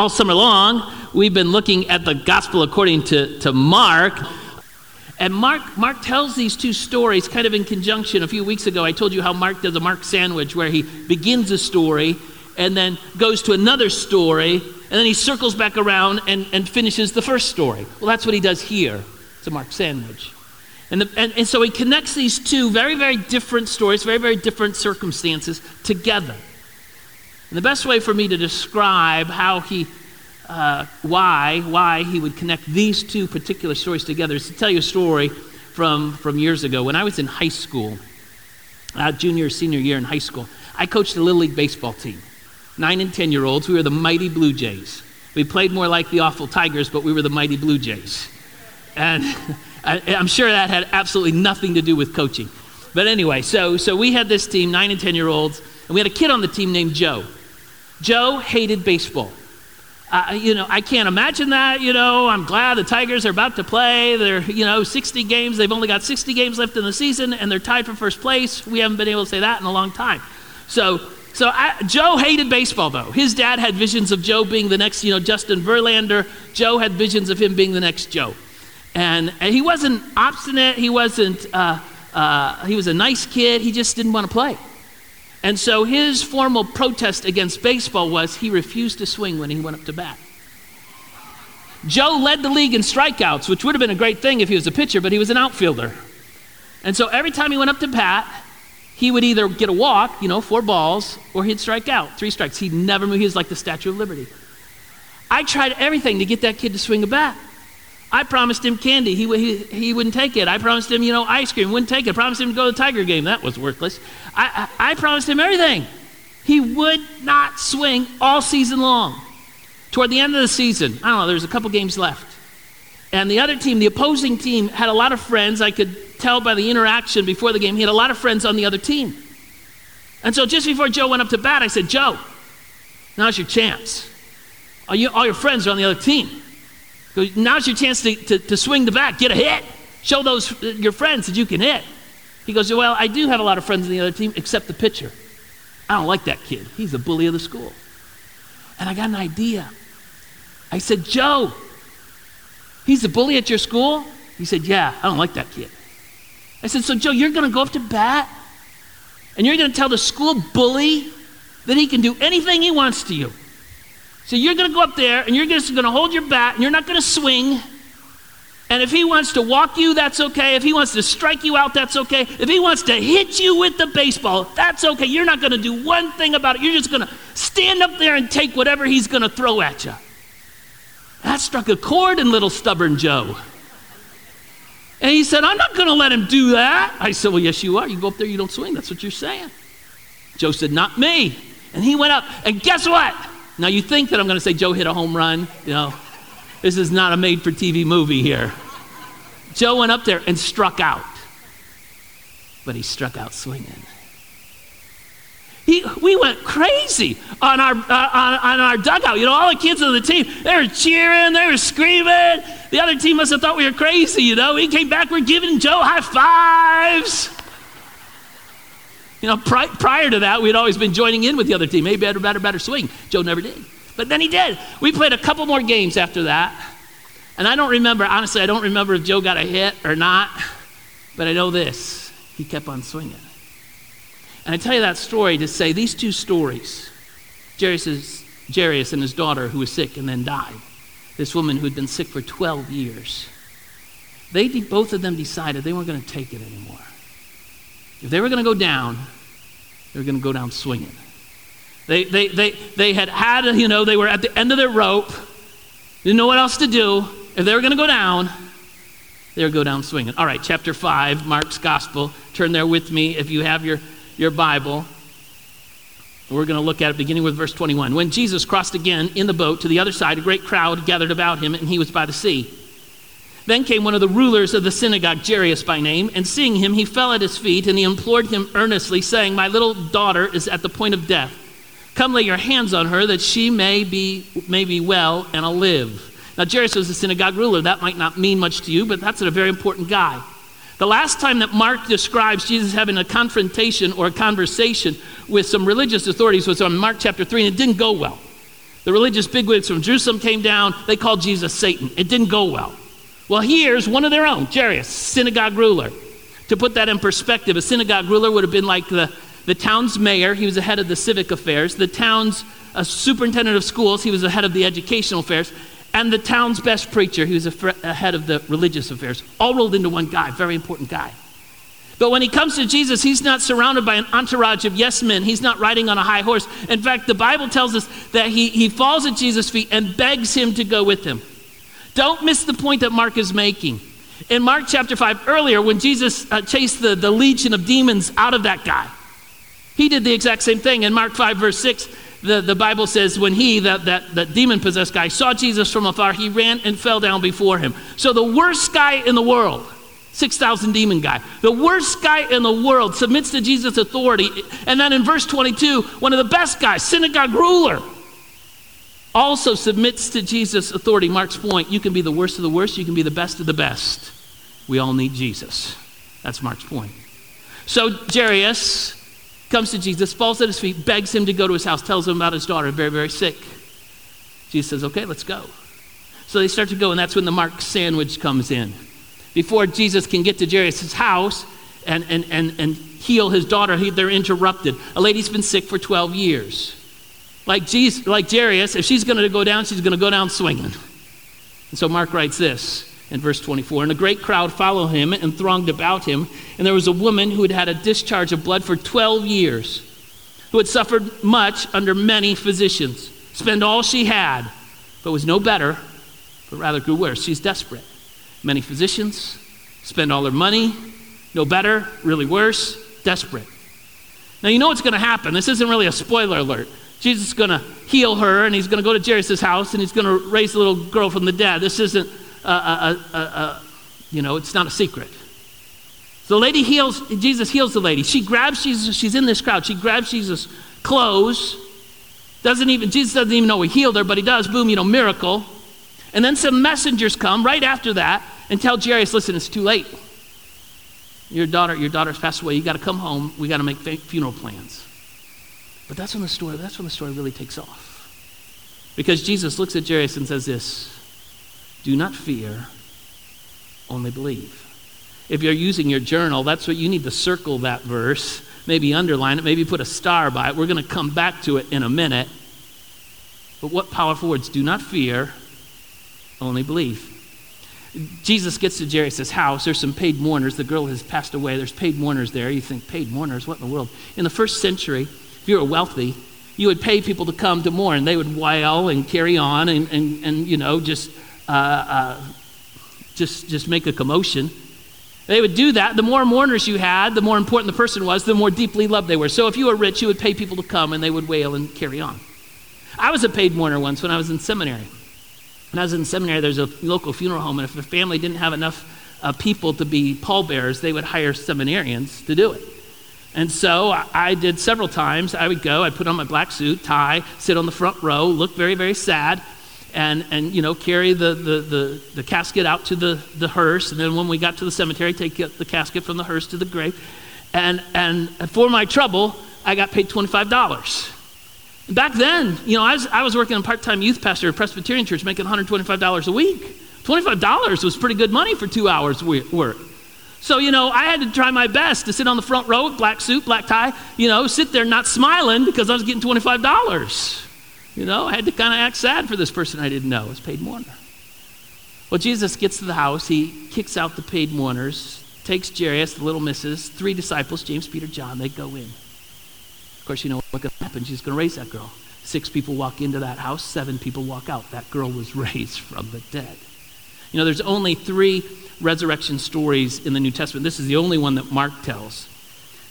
all summer long, we've been looking at the gospel according to, to Mark. And Mark, Mark tells these two stories kind of in conjunction. A few weeks ago, I told you how Mark does a Mark sandwich where he begins a story and then goes to another story, and then he circles back around and, and finishes the first story. Well, that's what he does here. It's a Mark sandwich. And, the, and, and so he connects these two very, very different stories, very, very different circumstances together. And the best way for me to describe how he, uh, why, why he would connect these two particular stories together is to tell you a story from, from years ago. When I was in high school, uh, junior, senior year in high school, I coached a Little League baseball team. Nine and 10 year olds, we were the Mighty Blue Jays. We played more like the Awful Tigers, but we were the Mighty Blue Jays. And I, am sure that had absolutely nothing to do with coaching. But anyway, so, so we had this team, nine and 10 year olds, and we had a kid on the team named Joe. Joe hated baseball. Uh, you know, I can't imagine that. You know, I'm glad the Tigers are about to play. They're, you know, 60 games. They've only got 60 games left in the season, and they're tied for first place. We haven't been able to say that in a long time. So, so I, Joe hated baseball, though. His dad had visions of Joe being the next, you know, Justin Verlander. Joe had visions of him being the next Joe. And, and he wasn't obstinate. He wasn't, uh, uh, he was a nice kid. He just didn't want to play. And so his formal protest against baseball was he refused to swing when he went up to bat. Joe led the league in strikeouts, which would have been a great thing if he was a pitcher, but he was an outfielder. And so every time he went up to bat, he would either get a walk, you know, four balls, or he'd strike out, three strikes. He'd never move. He was like the Statue of Liberty. I tried everything to get that kid to swing a bat. I promised him candy. He, he, he wouldn't take it. I promised him, you know, ice cream. Wouldn't take it. I promised him to go to the Tiger game. That was worthless. I, I, I promised him everything. He would not swing all season long. Toward the end of the season, I don't know, there's a couple games left. And the other team, the opposing team, had a lot of friends. I could tell by the interaction before the game, he had a lot of friends on the other team. And so just before Joe went up to bat, I said, Joe, now's your chance. All, you, all your friends are on the other team. Now's your chance to, to, to swing the bat, get a hit. Show those uh, your friends that you can hit. He goes, Well, I do have a lot of friends on the other team, except the pitcher. I don't like that kid. He's the bully of the school. And I got an idea. I said, Joe, he's the bully at your school? He said, Yeah, I don't like that kid. I said, So, Joe, you're going to go up to bat and you're going to tell the school bully that he can do anything he wants to you. So you're going to go up there and you're just going to hold your bat and you're not going to swing. And if he wants to walk you, that's okay. If he wants to strike you out, that's okay. If he wants to hit you with the baseball, that's okay. You're not going to do one thing about it. You're just going to stand up there and take whatever he's going to throw at you. That struck a chord in little stubborn Joe. And he said, I'm not going to let him do that. I said, Well, yes, you are. You go up there, you don't swing. That's what you're saying. Joe said, Not me. And he went up, and guess what? Now, you think that I'm going to say Joe hit a home run. You know, this is not a made for TV movie here. Joe went up there and struck out, but he struck out swinging. He, we went crazy on our, uh, on, on, our dugout. You know, all the kids on the team, they were cheering, they were screaming. The other team must have thought we were crazy, you know. We came back, we're giving Joe high fives. You know, pri- prior to that, we'd always been joining in with the other team. Maybe better, better, better swing. Joe never did. But then he did. We played a couple more games after that. And I don't remember, honestly, I don't remember if Joe got a hit or not. But I know this he kept on swinging. And I tell you that story to say these two stories Jairus, Jairus and his daughter, who was sick and then died, this woman who had been sick for 12 years, they both of them decided they weren't going to take it anymore. If they were going to go down, they were going to go down swinging. They, they, they, they had had, you know, they were at the end of their rope, didn't know what else to do. If they were going to go down, they would go down swinging. All right, chapter 5, Mark's Gospel. Turn there with me if you have your, your Bible. We're going to look at it beginning with verse 21. When Jesus crossed again in the boat to the other side, a great crowd gathered about him, and he was by the sea. Then came one of the rulers of the synagogue, Jairus by name, and seeing him, he fell at his feet and he implored him earnestly, saying, My little daughter is at the point of death. Come lay your hands on her that she may be, may be well and I'll live. Now, Jairus was a synagogue ruler. That might not mean much to you, but that's a very important guy. The last time that Mark describes Jesus having a confrontation or a conversation with some religious authorities was on Mark chapter 3, and it didn't go well. The religious bigwigs from Jerusalem came down. They called Jesus Satan. It didn't go well. Well, here's one of their own, Jairus, synagogue ruler. To put that in perspective, a synagogue ruler would have been like the, the town's mayor. He was the head of the civic affairs. The town's superintendent of schools. He was the head of the educational affairs. And the town's best preacher. He was a, a head of the religious affairs. All rolled into one guy, very important guy. But when he comes to Jesus, he's not surrounded by an entourage of yes men. He's not riding on a high horse. In fact, the Bible tells us that he, he falls at Jesus' feet and begs him to go with him. Don't miss the point that Mark is making. In Mark chapter 5, earlier, when Jesus uh, chased the, the legion of demons out of that guy, he did the exact same thing. In Mark 5, verse 6, the, the Bible says, when he, that, that, that demon possessed guy, saw Jesus from afar, he ran and fell down before him. So the worst guy in the world 6,000 demon guy. The worst guy in the world submits to Jesus' authority. And then in verse 22, one of the best guys, synagogue ruler, also submits to Jesus' authority. Mark's point you can be the worst of the worst, you can be the best of the best. We all need Jesus. That's Mark's point. So Jairus comes to Jesus, falls at his feet, begs him to go to his house, tells him about his daughter, very, very sick. Jesus says, Okay, let's go. So they start to go, and that's when the Mark sandwich comes in before Jesus can get to Jairus' house and, and, and, and heal his daughter, he, they're interrupted. A lady's been sick for 12 years. Like, Jesus, like Jairus, if she's going to go down, she's going to go down swinging. And so Mark writes this in verse 24 And a great crowd followed him and thronged about him. And there was a woman who had had a discharge of blood for 12 years, who had suffered much under many physicians, spent all she had, but was no better, but rather grew worse. She's desperate. Many physicians spend all their money, no better, really worse, desperate. Now, you know what's going to happen. This isn't really a spoiler alert. Jesus is going to heal her, and he's going to go to Jairus' house, and he's going to raise the little girl from the dead. This isn't, a, a, a, a, you know, it's not a secret. So the lady heals, Jesus heals the lady. She grabs Jesus, she's in this crowd. She grabs Jesus' clothes. Doesn't even, Jesus doesn't even know he healed her, but he does. Boom, you know, miracle. And then some messengers come right after that and tell Jairus, listen, it's too late. Your daughter, your daughter's passed away. You got to come home. We got to make funeral plans. But that's when the story, that's when the story really takes off. Because Jesus looks at Jairus and says this, do not fear, only believe. If you're using your journal, that's what you need to circle that verse, maybe underline it, maybe put a star by it. We're going to come back to it in a minute. But what powerful words? Do not fear, only believe. Jesus gets to Jairus' house. There's some paid mourners. The girl has passed away. There's paid mourners there. You think, paid mourners? What in the world? In the first century, if you were wealthy, you would pay people to come to mourn. They would wail and carry on and, and, and you know, just, uh, uh, just, just make a commotion. They would do that. The more mourners you had, the more important the person was, the more deeply loved they were. So if you were rich, you would pay people to come and they would wail and carry on. I was a paid mourner once when I was in seminary. When I was in seminary, there's a local funeral home, and if a family didn't have enough uh, people to be pallbearers, they would hire seminarians to do it. And so I did several times. I would go, I'd put on my black suit, tie, sit on the front row, look very, very sad, and, and you know, carry the, the, the, the casket out to the, the hearse. And then when we got to the cemetery, take the casket from the hearse to the grave. And, and for my trouble, I got paid $25. Back then, you know, I was, I was working a part time youth pastor at Presbyterian Church making $125 a week. $25 was pretty good money for two hours work. So, you know, I had to try my best to sit on the front row, with black suit, black tie, you know, sit there not smiling because I was getting $25. You know, I had to kind of act sad for this person I didn't know. was paid mourner. Well, Jesus gets to the house. He kicks out the paid mourners, takes Jairus, the little missus, three disciples, James, Peter, John. They go in. Of course, you know what's going to happen. She's going to raise that girl. Six people walk into that house, seven people walk out. That girl was raised from the dead. You know, there's only three resurrection stories in the New Testament. This is the only one that Mark tells.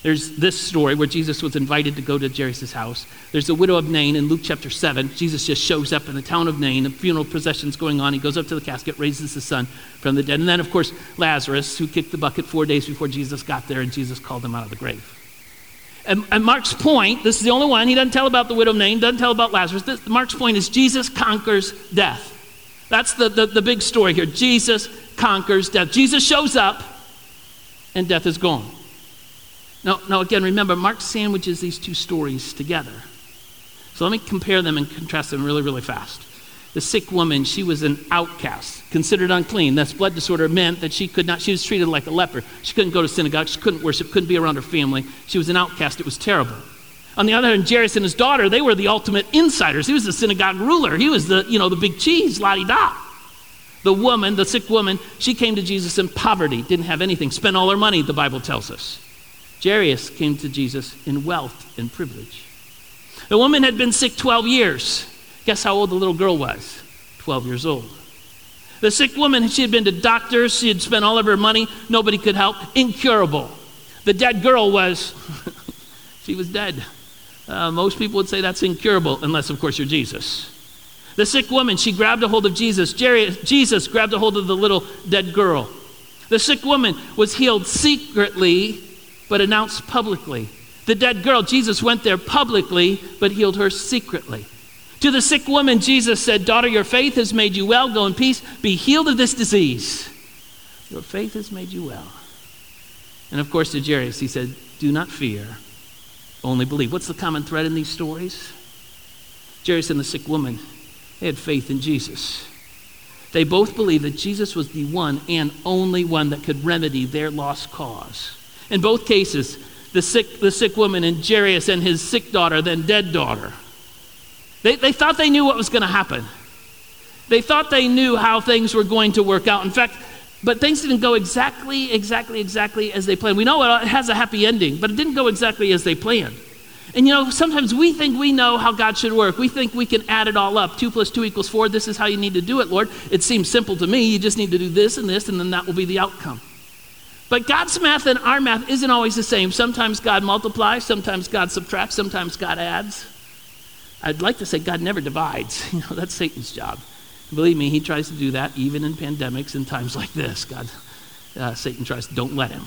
There's this story where Jesus was invited to go to Jairus' house. There's the widow of Nain in Luke chapter 7. Jesus just shows up in the town of Nain. The funeral procession's going on. He goes up to the casket, raises his son from the dead. And then, of course, Lazarus, who kicked the bucket four days before Jesus got there, and Jesus called him out of the grave. And, and, Mark's point, this is the only one, he doesn't tell about the widow of Nain, doesn't tell about Lazarus. This, Mark's point is Jesus conquers death. That's the, the, the big story here. Jesus conquers death. Jesus shows up, and death is gone. Now, now, again, remember, Mark sandwiches these two stories together. So let me compare them and contrast them really, really fast. The sick woman, she was an outcast, considered unclean. This blood disorder meant that she could not, she was treated like a leper. She couldn't go to synagogue, she couldn't worship, couldn't be around her family. She was an outcast. It was terrible. On the other hand, Jairus and his daughter, they were the ultimate insiders. He was the synagogue ruler. He was the, you know, the big cheese, la di da. The woman, the sick woman, she came to Jesus in poverty, didn't have anything, spent all her money, the Bible tells us. Jairus came to Jesus in wealth and privilege. The woman had been sick 12 years. Guess how old the little girl was? 12 years old. The sick woman, she had been to doctors, she had spent all of her money, nobody could help, incurable. The dead girl was, she was dead. Uh, most people would say that's incurable, unless, of course, you're Jesus. The sick woman, she grabbed a hold of Jesus. Jerry, Jesus grabbed a hold of the little dead girl. The sick woman was healed secretly, but announced publicly. The dead girl, Jesus went there publicly, but healed her secretly. To the sick woman, Jesus said, Daughter, your faith has made you well. Go in peace. Be healed of this disease. Your faith has made you well. And of course, to Jairus, he said, Do not fear, only believe. What's the common thread in these stories? Jairus and the sick woman, they had faith in Jesus. They both believed that Jesus was the one and only one that could remedy their lost cause. In both cases, the sick, the sick woman and Jairus and his sick daughter, then dead daughter, they, they thought they knew what was going to happen. They thought they knew how things were going to work out. In fact, but things didn't go exactly, exactly, exactly as they planned. We know it has a happy ending, but it didn't go exactly as they planned. And you know, sometimes we think we know how God should work. We think we can add it all up. Two plus two equals four. This is how you need to do it, Lord. It seems simple to me. You just need to do this and this, and then that will be the outcome. But God's math and our math isn't always the same. Sometimes God multiplies, sometimes God subtracts, sometimes God adds. I'd like to say God never divides. You know, that's Satan's job. Believe me, he tries to do that even in pandemics and times like this. God, uh, Satan tries, don't let him.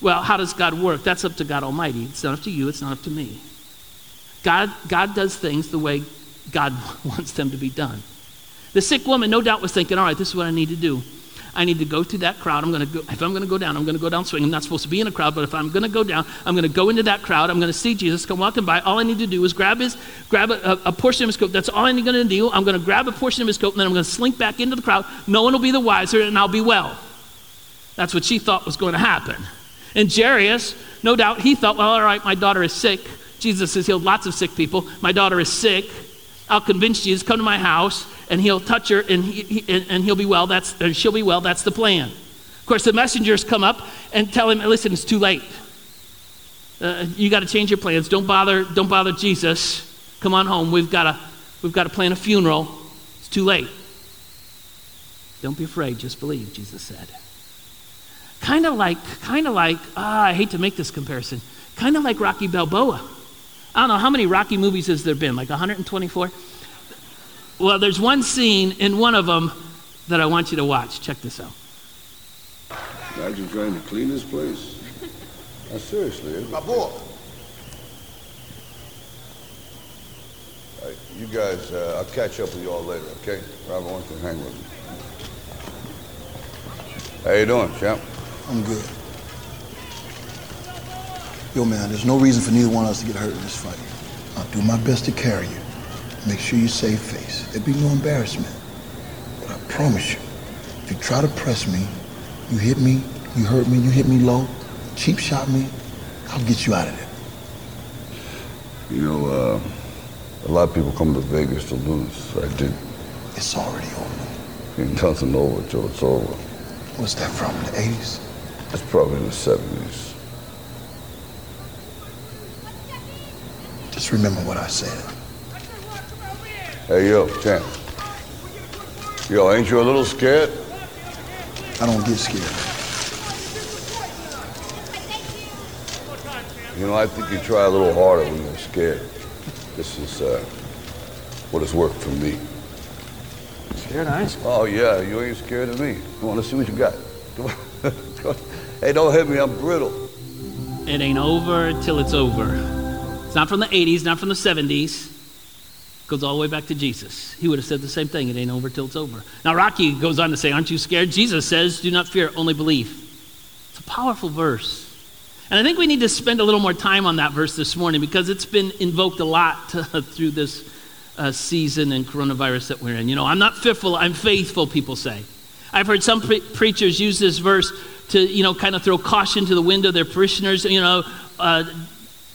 Well, how does God work? That's up to God Almighty. It's not up to you, it's not up to me. God, God does things the way God wants them to be done. The sick woman, no doubt, was thinking, all right, this is what I need to do. I need to go to that crowd. I'm going to go, if I'm going to go down, I'm going to go down swing. I'm not supposed to be in a crowd, but if I'm going to go down, I'm going to go into that crowd. I'm going to see Jesus come walking by. All I need to do is grab his, grab a, a portion of his coat. That's all I'm going to do. I'm going to grab a portion of his coat, and then I'm going to slink back into the crowd. No one will be the wiser, and I'll be well. That's what she thought was going to happen. And Jairus, no doubt, he thought, well, all right, my daughter is sick. Jesus has healed lots of sick people. My daughter is sick. I'll convince Jesus, come to my house and he'll touch her and, he, he, and he'll be well. That's, and she'll be well. That's the plan. Of course, the messengers come up and tell him, listen, it's too late. Uh, you got to change your plans. Don't bother, don't bother Jesus. Come on home. We've got to, we've got to plan a funeral. It's too late. Don't be afraid. Just believe, Jesus said. Kind of like, kind of like, ah, I hate to make this comparison. Kind of like Rocky Balboa. I don't know how many Rocky movies has there been, like 124? Well, there's one scene in one of them that I want you to watch. Check this out. Imagine trying to clean this place. Now, seriously. My boy. You guys, uh, I'll catch up with you all later, okay? Robert wants to hang with me. How you doing, champ? I'm good. Yo, man, there's no reason for neither one of us to get hurt in this fight. I'll do my best to carry you. Make sure you save face. There'll be no embarrassment. But I promise you, if you try to press me, you hit me, you hurt me, you hit me low, cheap shot me, I'll get you out of there. You know, uh, a lot of people come to Vegas to lose. I did. It's already over. It doesn't over till it's over. What's that from, the 80s? It's probably in the 70s. Just remember what I said. Hey, yo, champ. Yo, ain't you a little scared? I don't get scared. You know, I think you try a little harder when you're scared. This is uh, what has worked for me. Scared eyes. Oh, yeah, you ain't scared of me. I want to see what you got. Come on. Hey, don't hit me. I'm brittle. It ain't over till it's over. It's not from the 80s, not from the 70s. It goes all the way back to Jesus. He would have said the same thing. It ain't over till it's over. Now, Rocky goes on to say, Aren't you scared? Jesus says, Do not fear, only believe. It's a powerful verse. And I think we need to spend a little more time on that verse this morning because it's been invoked a lot through this uh, season and coronavirus that we're in. You know, I'm not fearful, I'm faithful, people say. I've heard some pre- preachers use this verse to, you know, kind of throw caution to the wind of their parishioners. You know, uh,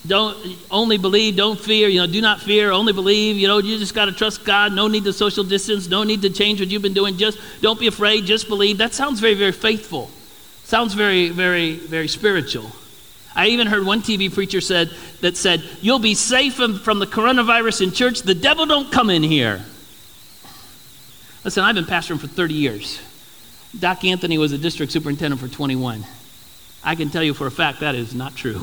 don't only believe, don't fear. You know, do not fear, only believe. You know, you just got to trust God. No need to social distance. No need to change what you've been doing. Just don't be afraid. Just believe. That sounds very, very faithful. Sounds very, very, very spiritual. I even heard one TV preacher said that said, "You'll be safe from, from the coronavirus in church. The devil don't come in here." Listen, I've been pastoring for 30 years. Doc Anthony was a district superintendent for 21. I can tell you for a fact that is not true.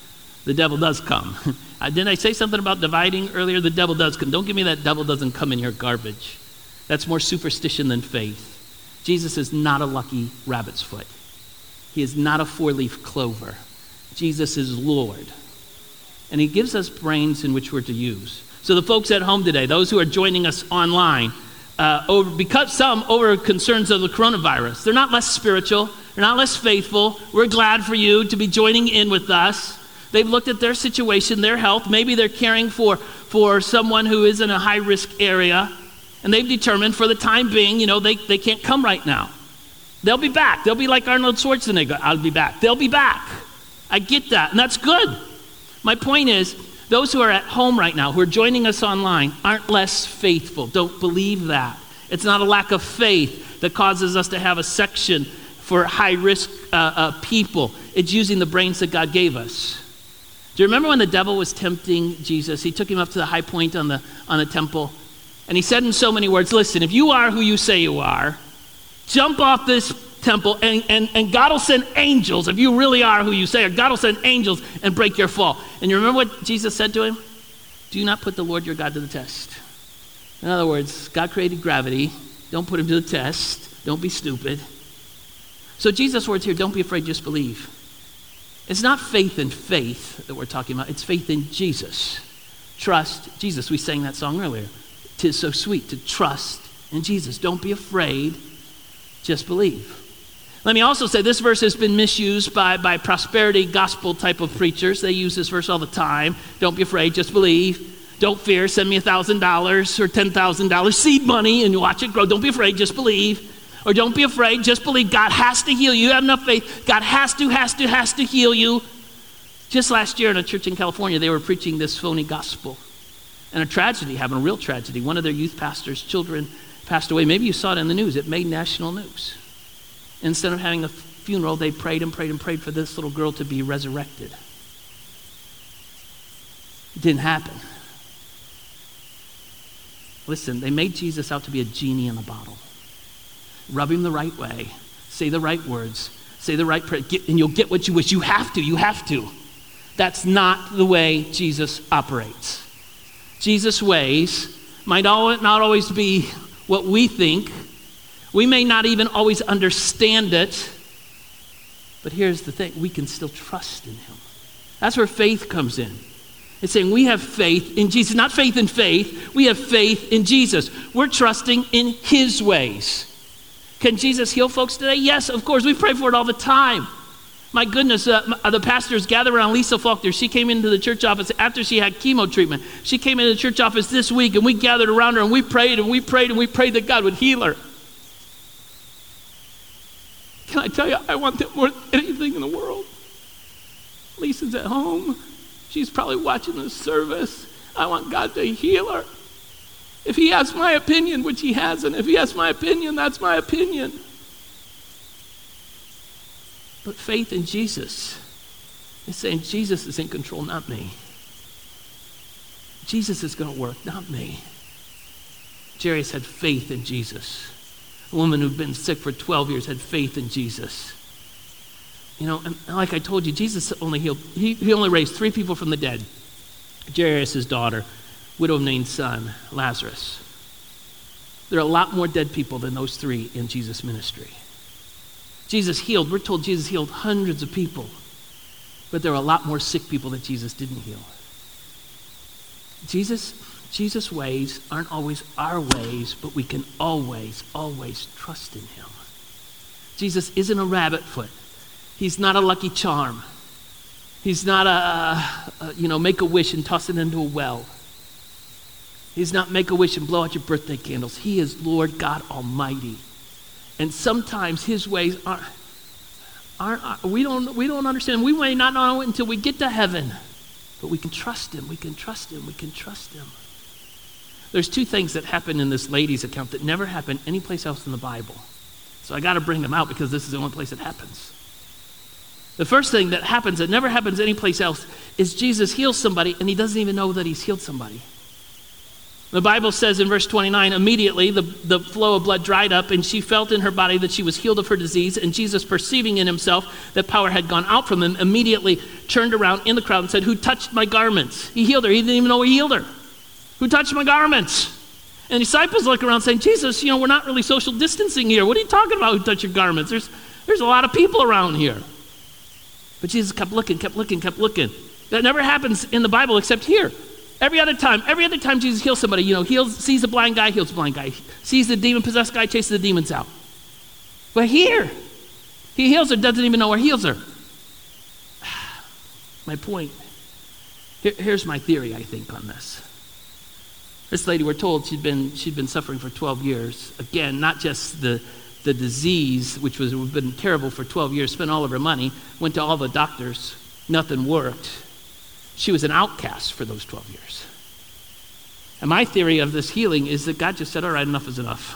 the devil does come. Uh, didn't I say something about dividing earlier? The devil does come. Don't give me that devil doesn't come in your garbage. That's more superstition than faith. Jesus is not a lucky rabbit's foot. He is not a four leaf clover. Jesus is Lord. And He gives us brains in which we're to use. So, the folks at home today, those who are joining us online, uh, over, because some over concerns of the coronavirus, they're not less spiritual, they're not less faithful. We're glad for you to be joining in with us. They've looked at their situation, their health. Maybe they're caring for, for someone who is in a high risk area, and they've determined for the time being, you know, they, they can't come right now. They'll be back. They'll be like Arnold Schwarzenegger. I'll be back. They'll be back. I get that, and that's good. My point is, those who are at home right now, who are joining us online, aren't less faithful. Don't believe that. It's not a lack of faith that causes us to have a section for high risk uh, uh, people. It's using the brains that God gave us. Do you remember when the devil was tempting Jesus? He took him up to the high point on the, on the temple, and he said in so many words Listen, if you are who you say you are, jump off this temple, and, and, and God will send angels, if you really are who you say God will send angels and break your fall. And you remember what Jesus said to him? Do not put the Lord your God to the test. In other words, God created gravity. Don't put him to the test. Don't be stupid. So Jesus' words here, don't be afraid, just believe. It's not faith in faith that we're talking about, it's faith in Jesus. Trust Jesus. We sang that song earlier. Tis so sweet to trust in Jesus. Don't be afraid, just believe. Let me also say this verse has been misused by, by prosperity gospel type of preachers. They use this verse all the time. Don't be afraid, just believe. Don't fear, send me $1,000 or $10,000 seed money and you watch it grow. Don't be afraid, just believe. Or don't be afraid, just believe God has to heal you. You have enough faith. God has to, has to, has to heal you. Just last year in a church in California, they were preaching this phony gospel. And a tragedy happened, a real tragedy. One of their youth pastors' children passed away. Maybe you saw it in the news. It made national news. Instead of having a funeral, they prayed and prayed and prayed for this little girl to be resurrected. It didn't happen. Listen, they made Jesus out to be a genie in a bottle. Rub him the right way, say the right words, say the right prayer, get, and you'll get what you wish. You have to, you have to. That's not the way Jesus operates. Jesus' ways might not always be what we think. We may not even always understand it. But here's the thing we can still trust in him. That's where faith comes in. It's saying we have faith in Jesus, not faith in faith. We have faith in Jesus. We're trusting in his ways. Can Jesus heal folks today? Yes, of course. We pray for it all the time. My goodness, uh, uh, the pastors gather around Lisa Faulkner. She came into the church office after she had chemo treatment. She came into the church office this week, and we gathered around her and we prayed and we prayed and we prayed that God would heal her. Can I tell you, I want that more than anything in the world. Lisa's at home. She's probably watching the service. I want God to heal her. If he asks my opinion, which he hasn't, if he asks my opinion, that's my opinion. But faith in Jesus is saying Jesus is in control, not me. Jesus is going to work, not me. Jairus had faith in Jesus. A woman who'd been sick for 12 years had faith in Jesus. You know, and like I told you, Jesus only healed, he, he only raised three people from the dead Jairus' daughter, widow Nain's son, Lazarus. There are a lot more dead people than those three in Jesus' ministry. Jesus healed, we're told Jesus healed hundreds of people, but there are a lot more sick people that Jesus didn't heal. Jesus, Jesus' ways aren't always our ways, but we can always, always trust in him. Jesus isn't a rabbit foot. He's not a lucky charm. He's not a, a you know, make a wish and toss it into a well. He's not make a wish and blow out your birthday candles. He is Lord God Almighty. And sometimes his ways aren't, aren't we, don't, we don't understand. We may not know it until we get to heaven. But we can trust him. We can trust him. We can trust him. There's two things that happen in this lady's account that never happen anyplace else in the Bible. So I got to bring them out because this is the only place it happens. The first thing that happens that never happens anyplace else is Jesus heals somebody and he doesn't even know that he's healed somebody. The Bible says in verse 29 immediately the, the flow of blood dried up, and she felt in her body that she was healed of her disease. And Jesus, perceiving in himself that power had gone out from him, immediately turned around in the crowd and said, Who touched my garments? He healed her. He didn't even know he healed her. Who touched my garments? And the disciples look around saying, Jesus, you know, we're not really social distancing here. What are you talking about who touched your garments? There's, there's a lot of people around here. But Jesus kept looking, kept looking, kept looking. That never happens in the Bible except here. Every other time, every other time Jesus heals somebody, you know, heals, sees a blind guy, heals a blind guy. Sees the demon possessed guy, chases the demons out. But here, he heals her, doesn't even know where he heals her. my point. Here, here's my theory, I think, on this. This lady, we're told she'd been, she'd been suffering for 12 years. Again, not just the, the disease, which was been terrible for 12 years, spent all of her money, went to all the doctors, nothing worked she was an outcast for those 12 years. And my theory of this healing is that God just said, All right, enough is enough.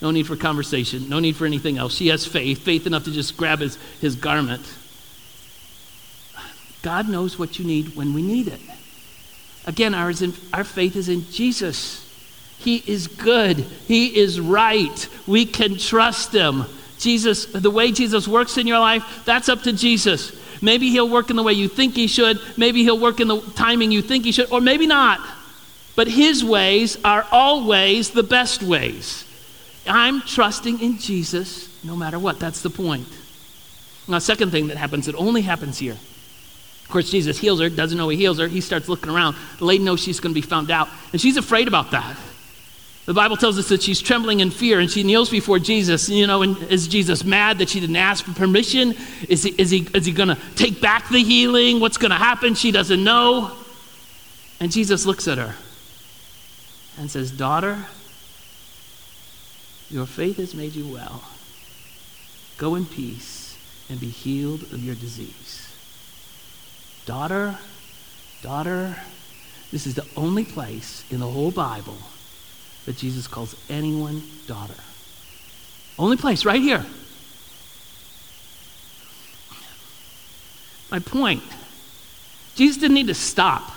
No need for conversation, no need for anything else. She has faith, faith enough to just grab his, his garment. God knows what you need when we need it. Again, our, in, our faith is in Jesus. He is good, He is right. We can trust Him. Jesus, the way Jesus works in your life, that's up to Jesus. Maybe he'll work in the way you think he should. Maybe he'll work in the timing you think he should, or maybe not. But his ways are always the best ways. I'm trusting in Jesus no matter what. That's the point. Now, second thing that happens, it only happens here. Of course, Jesus heals her, doesn't know he heals her. He starts looking around. The lady knows she's going to be found out, and she's afraid about that. The Bible tells us that she's trembling in fear and she kneels before Jesus. You know, and is Jesus mad that she didn't ask for permission? Is he, is he, is he going to take back the healing? What's going to happen? She doesn't know. And Jesus looks at her and says, Daughter, your faith has made you well. Go in peace and be healed of your disease. Daughter, daughter, this is the only place in the whole Bible that Jesus calls anyone daughter. Only place, right here. My point Jesus didn't need to stop.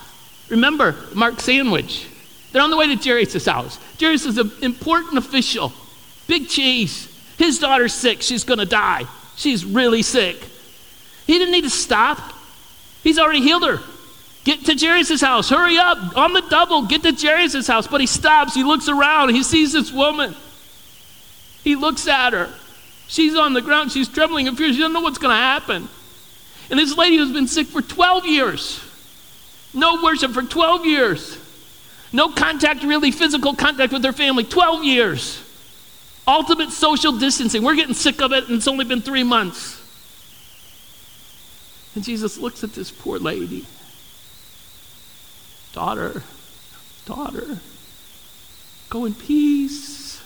Remember Mark Sandwich. They're on the way to Jairus' house. Jairus is an important official. Big cheese. His daughter's sick. She's going to die. She's really sick. He didn't need to stop. He's already healed her. Get to Jairus' house. Hurry up. On the double. Get to Jairus' house. But he stops. He looks around. He sees this woman. He looks at her. She's on the ground. She's trembling in fear. She doesn't know what's going to happen. And this lady who's been sick for 12 years. No worship for 12 years. No contact, really physical contact with her family. 12 years. Ultimate social distancing. We're getting sick of it, and it's only been three months. And Jesus looks at this poor lady. Daughter, daughter, go in peace.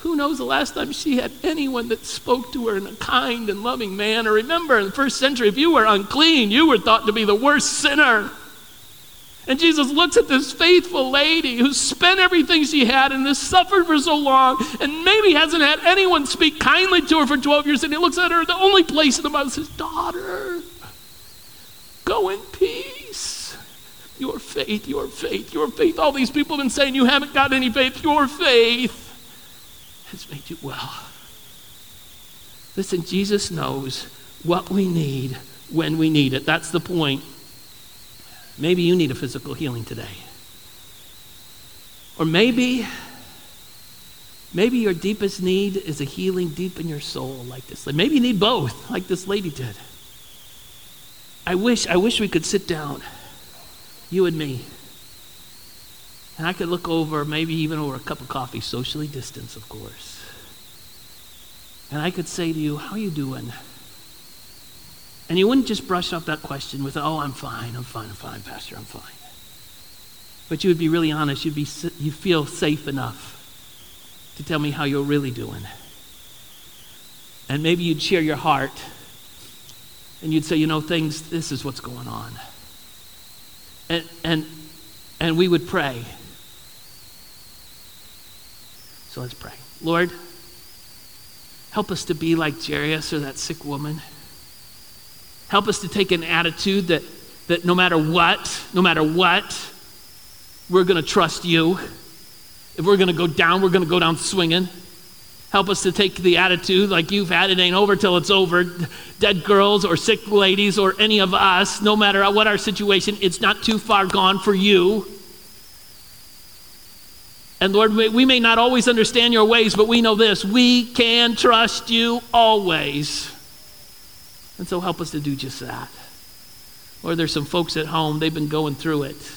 Who knows the last time she had anyone that spoke to her in a kind and loving manner? Remember, in the first century, if you were unclean, you were thought to be the worst sinner. And Jesus looks at this faithful lady who spent everything she had and has suffered for so long and maybe hasn't had anyone speak kindly to her for 12 years. And he looks at her, the only place in the Bible says, Daughter, go in peace. Your faith, your faith, your faith. All these people have been saying you haven't got any faith. Your faith has made you well. Listen, Jesus knows what we need when we need it. That's the point. Maybe you need a physical healing today. Or maybe maybe your deepest need is a healing deep in your soul like this. Maybe you need both like this lady did. I wish I wish we could sit down you and me. And I could look over, maybe even over a cup of coffee, socially distanced, of course. And I could say to you, How are you doing? And you wouldn't just brush off that question with, oh, I'm fine, I'm fine, I'm fine, Pastor, I'm fine. But you would be really honest. You'd be, you feel safe enough to tell me how you're really doing. And maybe you'd share your heart and you'd say, you know, things, this is what's going on. And, and, and we would pray. So let's pray. Lord, help us to be like Jairus or that sick woman. Help us to take an attitude that, that no matter what, no matter what, we're going to trust you. If we're going to go down, we're going to go down swinging. Help us to take the attitude like you've had, it ain't over till it's over. Dead girls or sick ladies or any of us, no matter what our situation, it's not too far gone for you. And Lord, we may not always understand your ways, but we know this we can trust you always. And so help us to do just that. Or there's some folks at home, they've been going through it.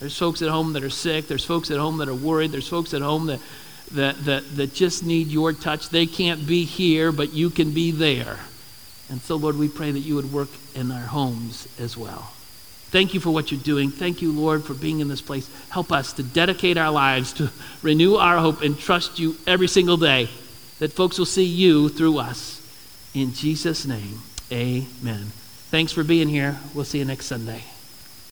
There's folks at home that are sick. There's folks at home that are worried. There's folks at home that, that, that, that just need your touch. They can't be here, but you can be there. And so, Lord, we pray that you would work in our homes as well. Thank you for what you're doing. Thank you, Lord, for being in this place. Help us to dedicate our lives to renew our hope and trust you every single day, that folks will see you through us. In Jesus' name. Amen. Thanks for being here. We'll see you next Sunday.